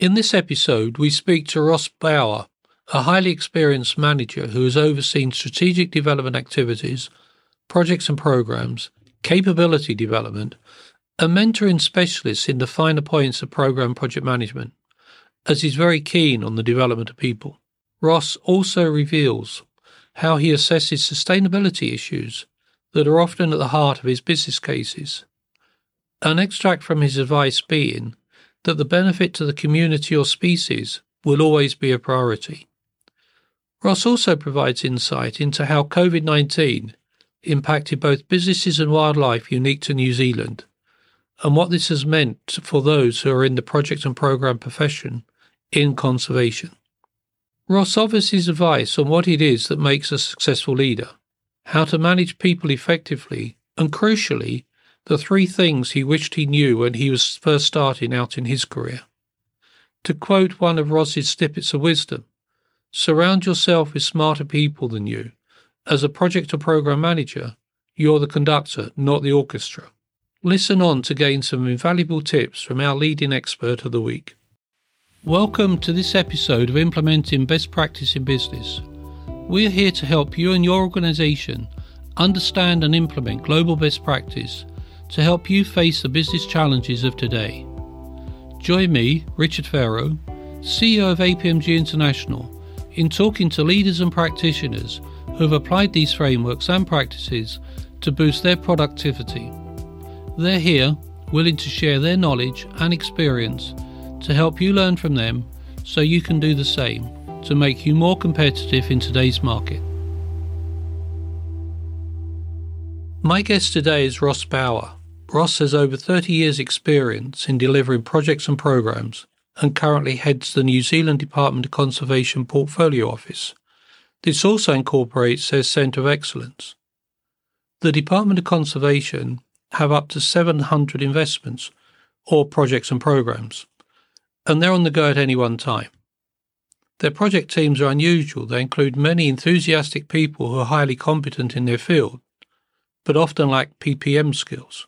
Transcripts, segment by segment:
In this episode, we speak to Ross Bowyer, a highly experienced manager who has overseen strategic development activities, projects and programs, capability development, and mentoring specialists in the finer points of program project management, as he's very keen on the development of people. Ross also reveals how he assesses sustainability issues that are often at the heart of his business cases. An extract from his advice being that the benefit to the community or species will always be a priority. Ross also provides insight into how COVID 19 impacted both businesses and wildlife unique to New Zealand, and what this has meant for those who are in the project and program profession in conservation. Ross offers his advice on what it is that makes a successful leader, how to manage people effectively, and crucially, the three things he wished he knew when he was first starting out in his career. To quote one of Ross's snippets of wisdom, surround yourself with smarter people than you. As a project or program manager, you're the conductor, not the orchestra. Listen on to gain some invaluable tips from our leading expert of the week. Welcome to this episode of Implementing Best Practice in Business. We're here to help you and your organization understand and implement global best practice to help you face the business challenges of today. Join me, Richard Pharro, CEO of APMG International, in talking to leaders and practitioners who have applied these frameworks and practices to boost their productivity. They're here, willing to share their knowledge and experience to help you learn from them so you can do the same to make you more competitive in today's market. My guest today is Ross Bowyer. Ross has over 30 years' experience in delivering projects and programs and currently heads the New Zealand Department of Conservation Portfolio Office. This also incorporates their Centre of Excellence. The Department of Conservation have up to 700 investments or projects and programs and they're on the go at any one time. Their project teams are unusual. They include many enthusiastic people who are highly competent in their field, but often lack PPM skills.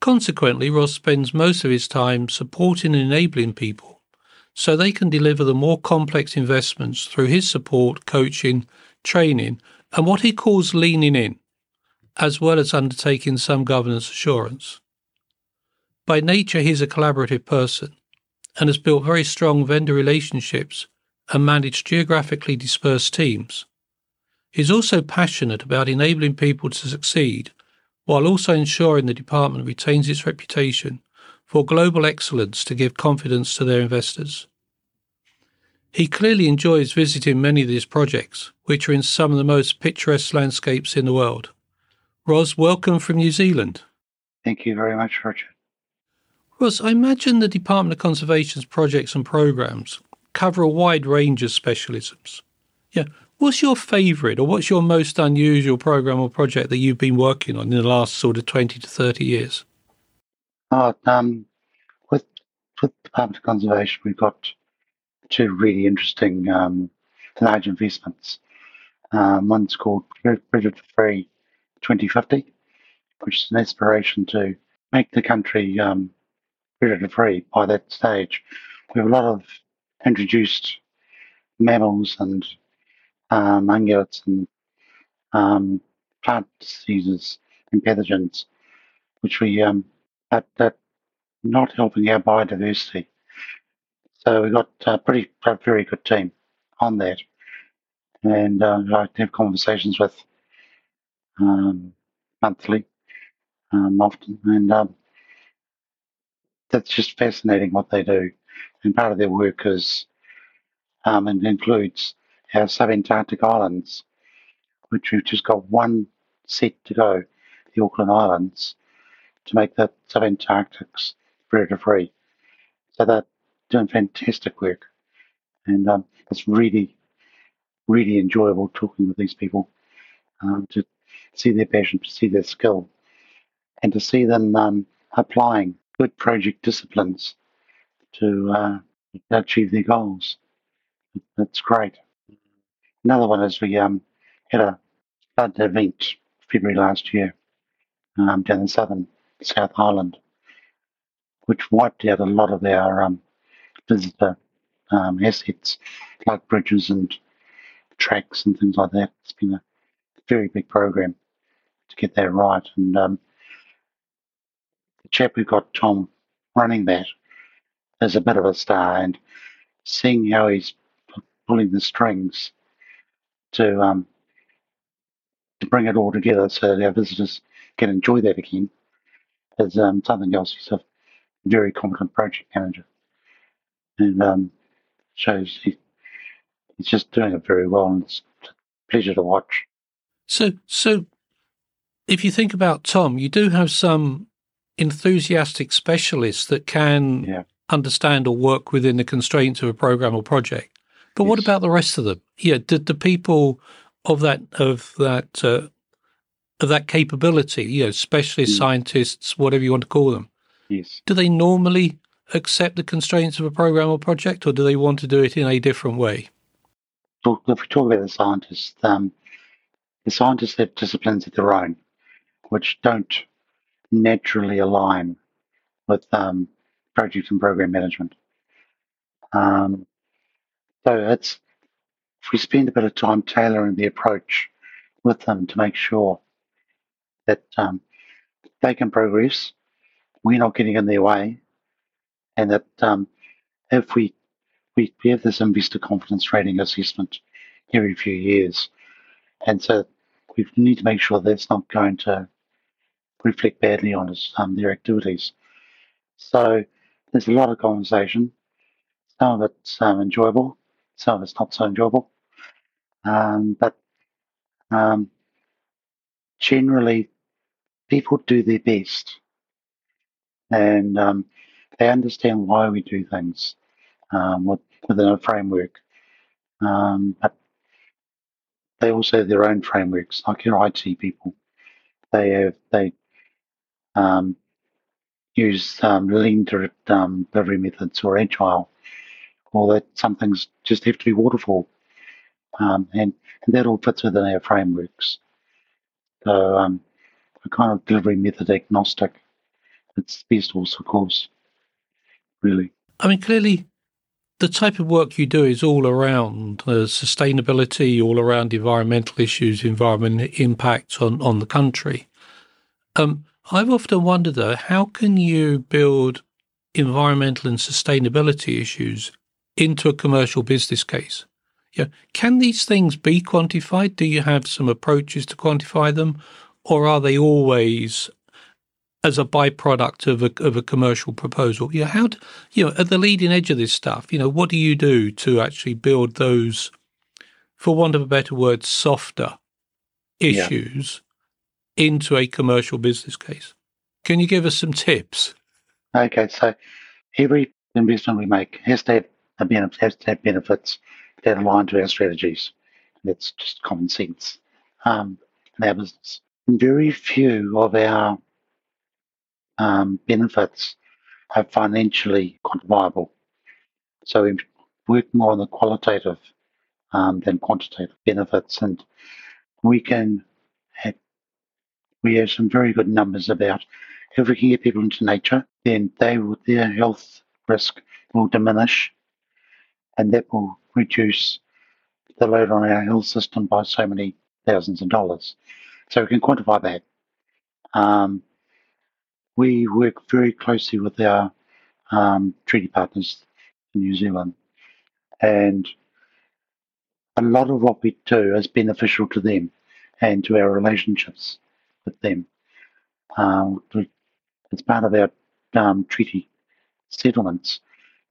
Consequently, Ross spends most of his time supporting and enabling people so they can deliver the more complex investments through his support, coaching, training, and what he calls leaning in, as well as undertaking some governance assurance. By nature, he's a collaborative person and has built very strong vendor relationships and managed geographically dispersed teams. He's also passionate about enabling people to succeed while also ensuring the department retains its reputation for global excellence to give confidence to their investors. He clearly enjoys visiting many of these projects, which are in some of the most picturesque landscapes in the world. Ross, welcome from New Zealand. Thank you very much, Richard. Ross, I imagine the Department of Conservation's projects and programs cover a wide range of specialisms. Yeah, what's your favourite or what's your most unusual program or project that you've been working on in the last sort of 20 to 30 years? Oh, um, with, with Department of Conservation, we've got two really interesting um, large investments. Um, one's called Predator Free 2050, which is an aspiration to make the country um, predator free by that stage. We have a lot of introduced mammals and um, ungulates and um, plant diseases and pathogens, which we um, are, are not helping our biodiversity. So we've got a pretty a very good team on that, and uh, I have conversations with um, monthly, um, often, and um, that's just fascinating what they do. And part of their work is um, and includes our subantarctic islands, which we've just got one set to go, the Auckland Islands, to make the subantarctics predator free. So they're doing fantastic work. And um, it's really, really enjoyable talking with these people um, to see their passion, to see their skill, and to see them um, applying good project disciplines to uh, achieve their goals. That's great. Another one is we um, had a flood event February last year um, down in southern South Island, which wiped out a lot of our um, visitor um, assets like bridges and tracks and things like that. It's been a very big program to get that right. And um, the chap who got Tom running that is a bit of a star, and seeing how he's pulling the strings to um, to bring it all together so that our visitors can enjoy that again is um, something else. He's a very competent project manager, and um, shows he, he's just doing it very well, and it's a pleasure to watch. So, so if you think about Tom, you do have some enthusiastic specialists that can Yeah. understand or work within the constraints of a program or project. But what about the rest of them? Yeah, did the people of that of that uh, of that capability, you know, specialist Mm. scientists, whatever you want to call them, Yes. do they normally accept the constraints of a program or project, or do they want to do it in a different way? talk, if we talk about the scientists, um, the scientists have disciplines of their own, which don't naturally align with um, project and program management. Um, so it's if we spend a bit of time tailoring the approach with them to make sure that um, they can progress, we're not getting in their way, and that um, if we we, we have this investor confidence rating assessment every few years. And so we need to make sure that's not going to reflect badly on us, um, their activities. So there's a lot of conversation. Some of it's um, enjoyable, of it's not so enjoyable. Um, but um, generally, people do their best and um, they understand why we do things um, with, within a framework. Um, but they also have their own frameworks, like your IT people. They have they um, use lean delivery methods or agile, or that some things just have to be waterfall, um, and, and that all fits within our frameworks. So um, we're kind of delivery method agnostic. It's best also of course, really. I mean, clearly, the type of work you do is all around uh, sustainability, all around environmental issues, environment impact on, on the country. Um, I've often wondered, though, how can you build environmental and sustainability issues into a commercial business case? Yeah, can these things be quantified? Do you have some approaches to quantify them, or are they always as a byproduct of a of a commercial proposal? Yeah, how do, you know at the leading edge of this stuff? You know, what do you do to actually build those, for want of a better word, softer Yeah. issues into a commercial business case? Can you give us some tips? Okay, so every investment we make has to have a benefit, has to have benefits that align to our strategies. That's just common sense um, in our business. Very few of our um, benefits are financially quantifiable. So we work more on the qualitative um, than quantitative benefits, and we can have, we have some very good numbers about if we can get people into nature, then they will, their health risk will diminish, and that will reduce the load on our health system by so many thousands of dollars. So we can quantify that. Um, we work very closely with our um, treaty partners in New Zealand, and a lot of what we do is beneficial to them and to our relationships with them. Um, it's part of our um, treaty settlements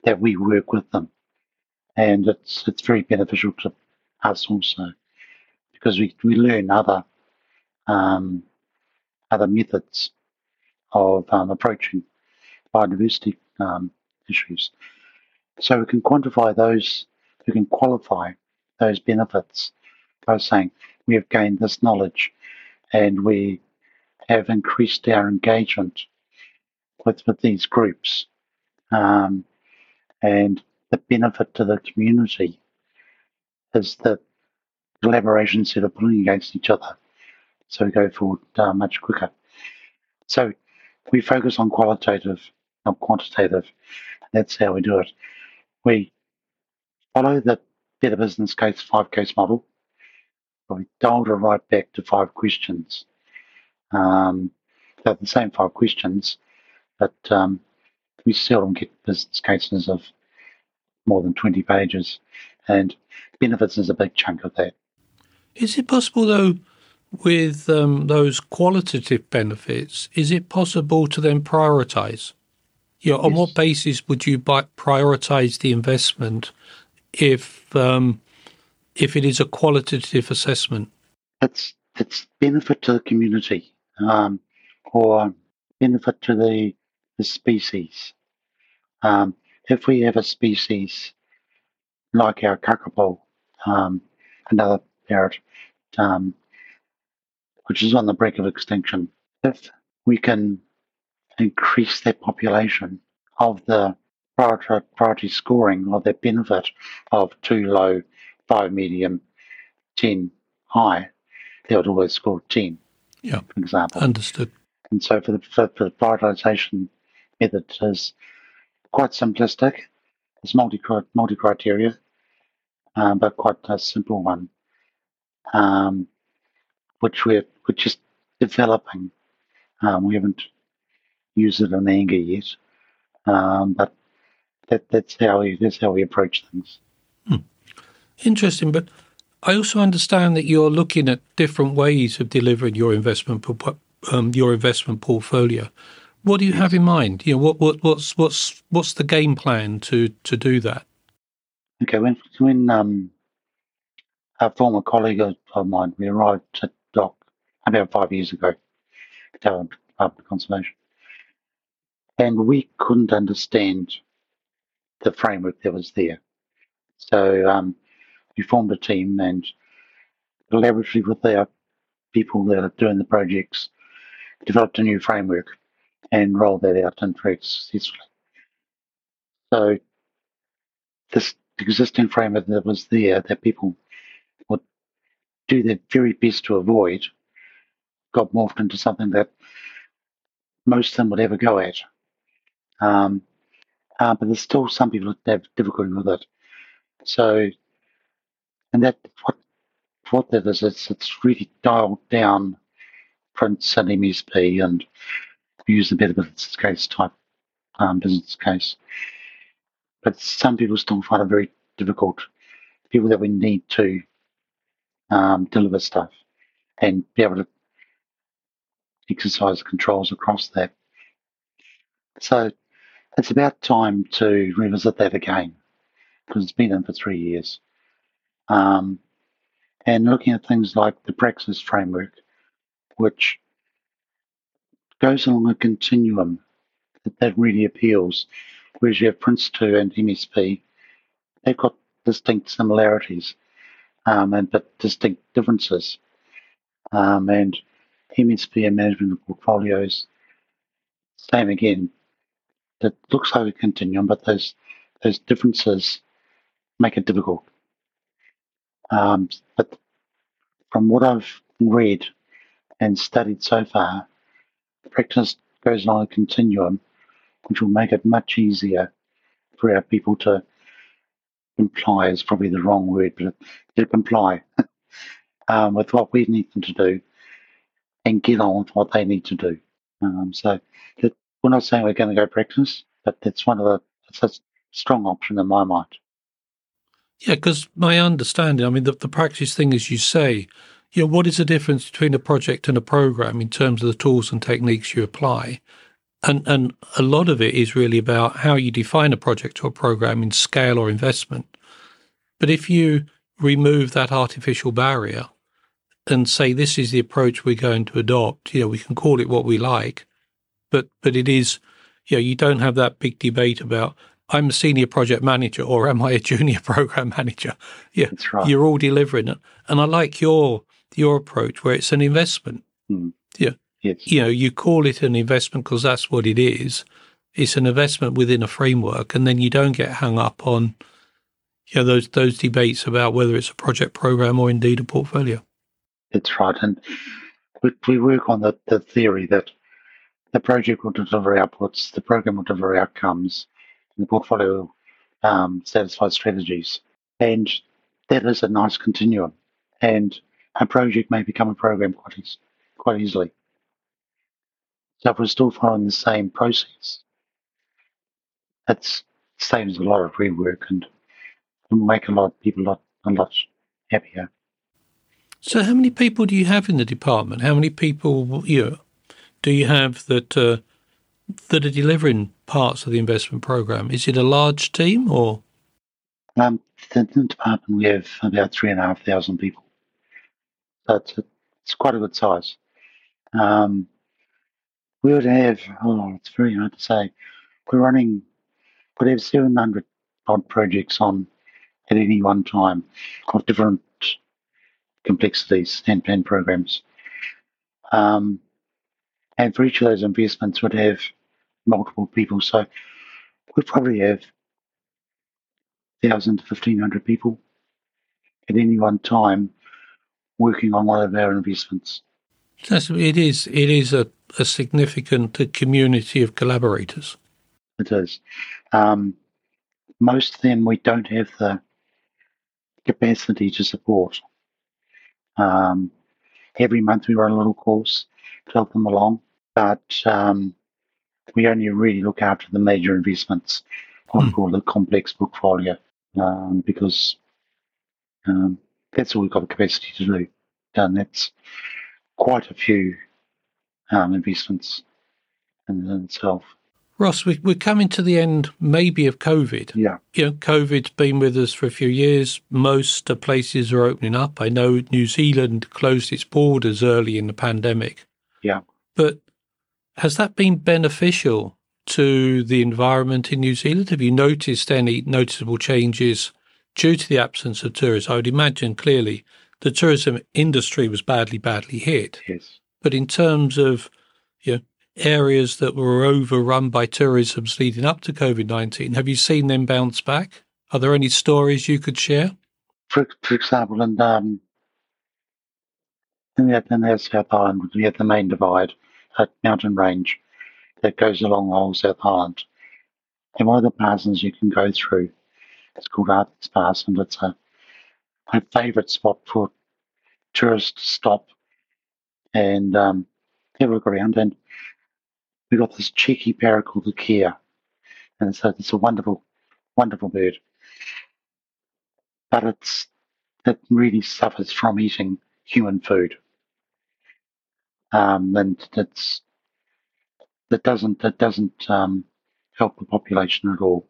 that we work with them, and it's it's very beneficial to us also because we, we learn other um, other methods of um, approaching biodiversity um, issues. So we can quantify those, we can qualify those benefits by saying we have gained this knowledge and we have increased our engagement with, with these groups. Um, and the benefit to the community is that collaboration instead of pulling against each other. So we go forward uh, much quicker. So we focus on qualitative, not quantitative. That's how we do it. we follow the Better Business Case five case model. We dialed it right back to five questions. Um, they're the same five questions, but um, we seldom get business cases of more than 20 pages, and benefits is a big chunk of that. Is it possible, though, with um, those qualitative benefits, is it possible to then prioritize? You know, on Yes. what basis would you buy, prioritize the investment if um, if it is a qualitative assessment? It's it's benefit to the community, um, or benefit to the the species. Um, if we have a species like our kakapo, um, another parrot, um, which is on the brink of extinction, if we can increase their population of the priority, priority scoring or that benefit of two low, five medium, ten high, they would always score ten. Yeah. for example. Understood. And so for the, for, for the prioritization method is quite simplistic. It's multi multi criteria, um, but quite a simple one, um, which we're we're just developing. Um, we haven't used it in anger yet, um, but that, that's how we that's how we approach things. Interesting, but I also understand that you're looking at different ways of delivering your investment um, your investment portfolio. What do you have in mind? You know, what, what what's what's what's the game plan to to do that? Okay, when when um, a former colleague of, mine, we arrived at DOC about five years ago, Department of Conservation, and we couldn't understand the framework that was there. So um, we formed a team and collaboratively with our people that are doing the projects, developed a new framework and roll that out and very successfully. So this existing framework that was there that people would do their very best to avoid got morphed into something that most of them would ever go at. Um, uh, but there's still some people that have difficulty with it. So, and that what what that is, it's it's really dialed down Prince and MSP and use the better business case type um, business case. But some people still find it very difficult. People that we need to um, deliver stuff and be able to exercise controls across that. So it's about time to revisit that again because it's been in for three years. Um, and looking at things like the Praxis framework, which goes along a continuum that, that really appeals. Whereas you have Prince 2 and MSP, they've got distinct similarities um, and but distinct differences. Um, and MSP and management of portfolios, same again. It looks like a continuum, but those those differences make it difficult. Um, but from what I've read and studied so far, Praxis goes along a continuum, which will make it much easier for our people to comply is probably the wrong word, but to comply um, with what we need them to do and get on with what they need to do. Um, so that, we're not saying we're going to go Praxis, but that's one of the it's a strong option in my mind. Yeah, because my understanding, I mean, the, the Praxis thing, as you say, you know, what is the difference between a project and a program in terms of the tools and techniques you apply? And and a lot of it is really about how you define a project or a program in scale or investment. But if you remove that artificial barrier and say this is the approach we're going to adopt, you know, we can call it what we like, but but it is, you know, you don't have that big debate about I'm a senior project manager or am I a junior program manager? Yeah, That's right. you're all delivering it. And I like your your approach where it's an investment. yeah, yes. You know, you call it an investment because that's what it is. It's an investment within a framework, and then you don't get hung up on you know those those debates about whether it's a project program or indeed a portfolio. It's right. And we, we work on the, the theory that the project will deliver outputs, the program will deliver outcomes, and the portfolio um, satisfied strategies. And that is a nice continuum. And a project may become a program quite, eas- quite easily. So if we're still following the same process, that saves a lot of rework and make a lot of people a lot, a lot happier. So, how many people do you have in the department? How many people you know, do you have that uh, that are delivering parts of the investment program? Is it a large team or? Um, in the department, we have about three and a half thousand people. So it's, quite a good size. Um, we would have, oh, it's very hard to say. We're running, we'd have 700 odd projects on at any one time of different complexities and plan programs. Um, and for each of those investments, would have multiple people. So we probably have 1,000 to 1,500 people at any one time working on one of our investments. That's, it is. It is a, a significant community of collaborators. It is. Um, most of them we don't have the capacity to support. Um, every month we run a little course to help them along, but um, we only really look after the major investments, what we Hmm. call the complex portfolio, um, because um, that's all we've got the capacity to do. And that's quite a few um, investments in itself. Ross, we, we're coming to the end, maybe, of COVID. Yeah. You know, COVID's been with us for a few years. Most places are opening up. I know New Zealand closed its borders early in the pandemic. Yeah. But has that been beneficial to the environment in New Zealand? Have you noticed any noticeable changes due to the absence of tourists, I would imagine clearly the tourism industry was badly, badly hit. Yes. But in terms of you know, areas that were overrun by tourism leading up to COVID 19, have you seen them bounce back? Are there any stories you could share? for, for example, in, um, in, the, in the South Island, we have the main divide, a mountain range that goes along the whole South Island. And one of the passes you can go through, it's called Arthur's Pass, and it's a my favourite spot for tourists to stop and um, have a look around. And we've got this cheeky parrot called the Kea, and it's a, it's a wonderful, wonderful bird. But it's it really suffers from eating human food. Um, and it's that doesn't that doesn't um, help the population at all.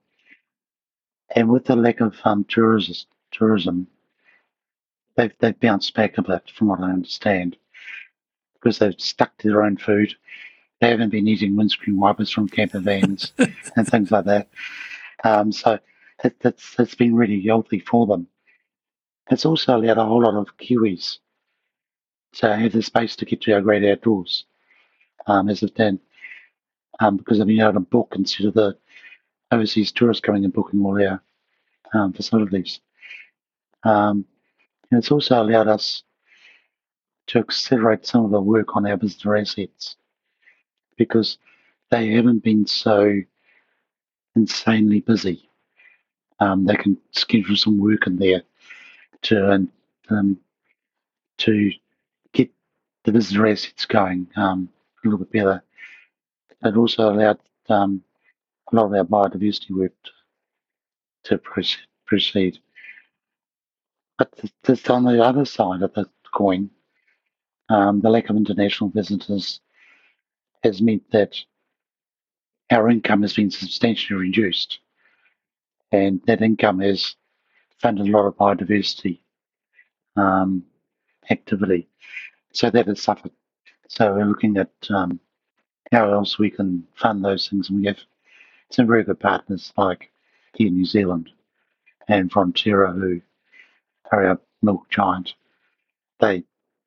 And with the lack of um, tourism, tourism, they've they've bounced back a bit, from what I understand, because they've stuck to their own food. They haven't been eating windscreen wipers from camper vans and things like that. Um, so it, it's it's been really healthy for them. It's also allowed a whole lot of Kiwis to have the space to get to our great outdoors, um, as of then, um, because they've been able to book instead of the overseas tourists coming and booking all our um, facilities. Um, and it's also allowed us to accelerate some of the work on our visitor assets because they haven't been so insanely busy. Um, they can schedule some work in there to um, to get the visitor assets going um, a little bit better. It also allowed um, a lot of our biodiversity work to, to proceed. But just on the other side of the coin, um, the lack of international visitors has meant that our income has been substantially reduced. And that income has funded a lot of biodiversity um, activity. So that has suffered. So we're looking at um, how else we can fund those things. And we have some very good partners like here in New Zealand and Fonterra, who are our milk giant. They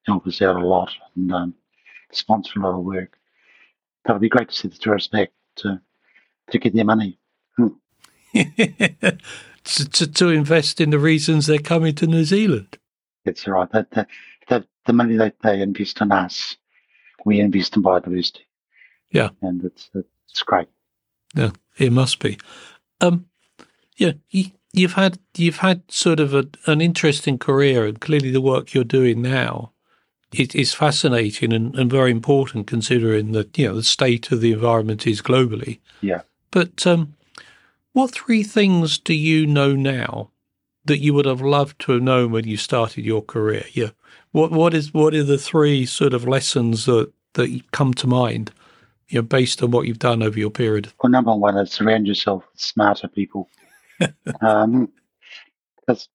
help us out a lot and um, sponsor a lot of work. But it'd be great to see the tourists back to to get their money. to, to, to invest in the reasons they're coming to New Zealand. That's right. That the, the, the money that they invest in us, we invest in biodiversity. Yeah. And it's it's great. Yeah, it must be. Um, Yeah, you, you've had you've had sort of a, an interesting career, and clearly the work you're doing now it is fascinating and, and very important considering that you know the state of the environment is globally. Yeah. But um, what three things do you know now that you would have loved to have known when you started your career? Yeah. What what is what are the three sort of lessons that that come to mind? You know, based on what you've done over your period. Well, number one is surround yourself with smarter people. Um, because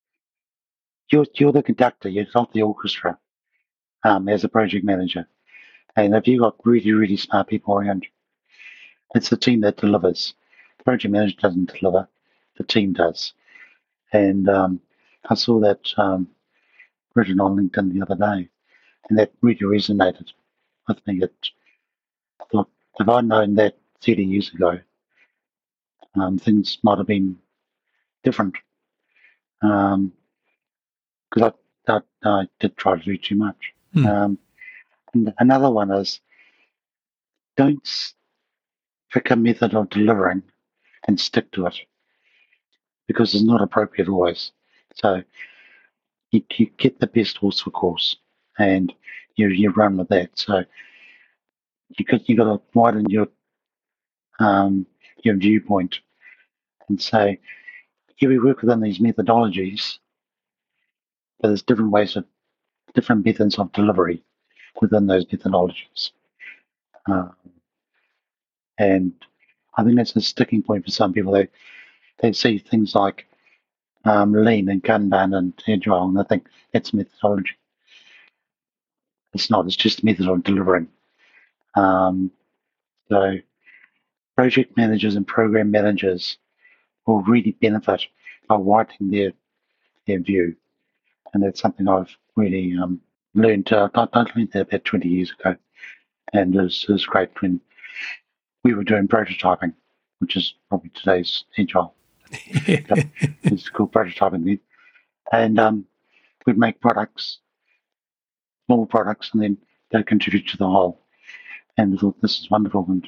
you're you're the conductor, you're not the orchestra. Um, as a project manager, and if you've got really really smart people around you, it's the team that delivers. The project manager doesn't deliver, the team does. And um, I saw that um, written on LinkedIn the other day, and that really resonated with me. It, I thought, if I'd known that 30 years ago, um, things might have been different. Because I, I, I, did try to do too much. Hmm. Um, and another one is don't pick a method of delivering and stick to it because it's not appropriate always. So you, you get the best horse for course and you, you run with that. So you got you got to widen your um, your viewpoint and say, yeah, we work within these methodologies, but there's different ways of different methods of delivery within those methodologies. Um, and I think that's a sticking point for some people. They they see things like um, lean and Kanban and agile, and they think that's methodology. It's not. It's just a method of delivering. Um, so, project managers and program managers will really benefit by widening their their view, and that's something I've really um, learned. Uh, I, I learned that about twenty years ago, and it was, it was great when we were doing prototyping, which is probably today's agile. it's called prototyping. And um, we'd make products, small products, and then they contribute to the whole. And we thought this is wonderful, and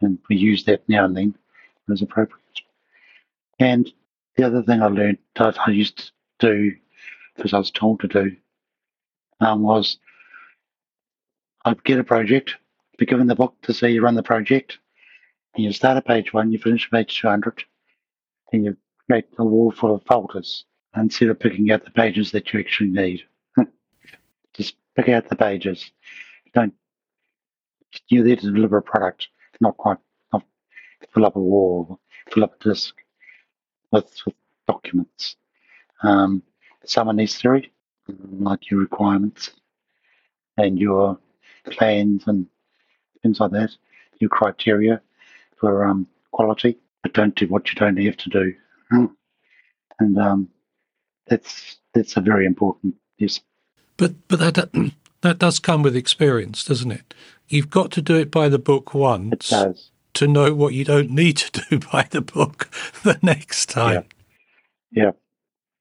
and we use that now and then as appropriate. And the other thing I learned that I used to do, because I was told to do, um, was I'd get a project, be given the book to say you run the project, and you start at page one, you finish page 200, and you create a wall full of folders instead of picking out the pages that you actually need. Just pick out the pages. Don't you're there to deliver a product, not quite not fill up a wall, fill up a disk with, with documents. Um, some are necessary, like your requirements and your plans and things like that, your criteria for um, quality but don't do what you don't have to do. And um, that's that's a very important yes. But but that that does come with experience, doesn't it? You've got to do it by the book once It does. To know what you don't need to do by the book the next time. Yeah,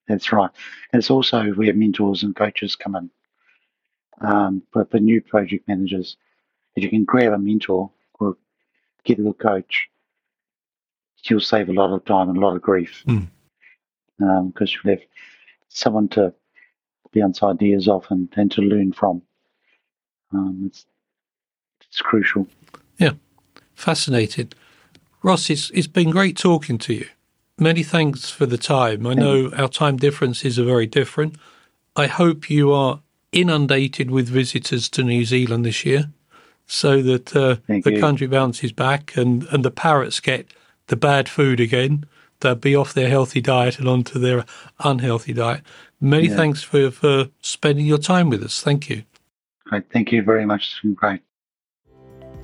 that's right. And it's also where mentors and coaches come in. Um, but for new project managers, if you can grab a mentor or get a coach, you'll save a lot of time and a lot of grief Mm. because you'll have someone to bounce ideas off and, and to learn from. Um, it's, it's crucial. Fascinating. Ross, it's, it's been great talking to you. Many thanks for the time. I know our time differences are very different. I hope you are inundated with visitors to New Zealand this year so that uh, the you. country bounces back and, and the parrots get the bad food again. They'll be off their healthy diet and onto their unhealthy diet. Many Yeah. thanks for, for spending your time with us. Thank you. Great. Thank you very much. It's been great.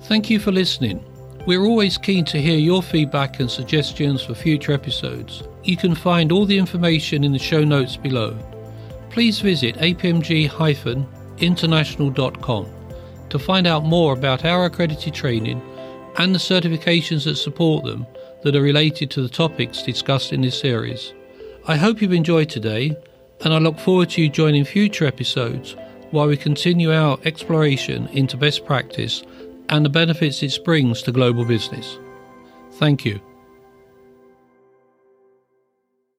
Thank you for listening. We're always keen to hear your feedback and suggestions for future episodes. You can find all the information in the show notes below. Please visit apmg-international.com to find out more about our accredited training and the certifications that support them that are related to the topics discussed in this series. I hope you've enjoyed today, and I look forward to you joining future episodes while we continue our exploration into best practice and the benefits it brings to global business. Thank you.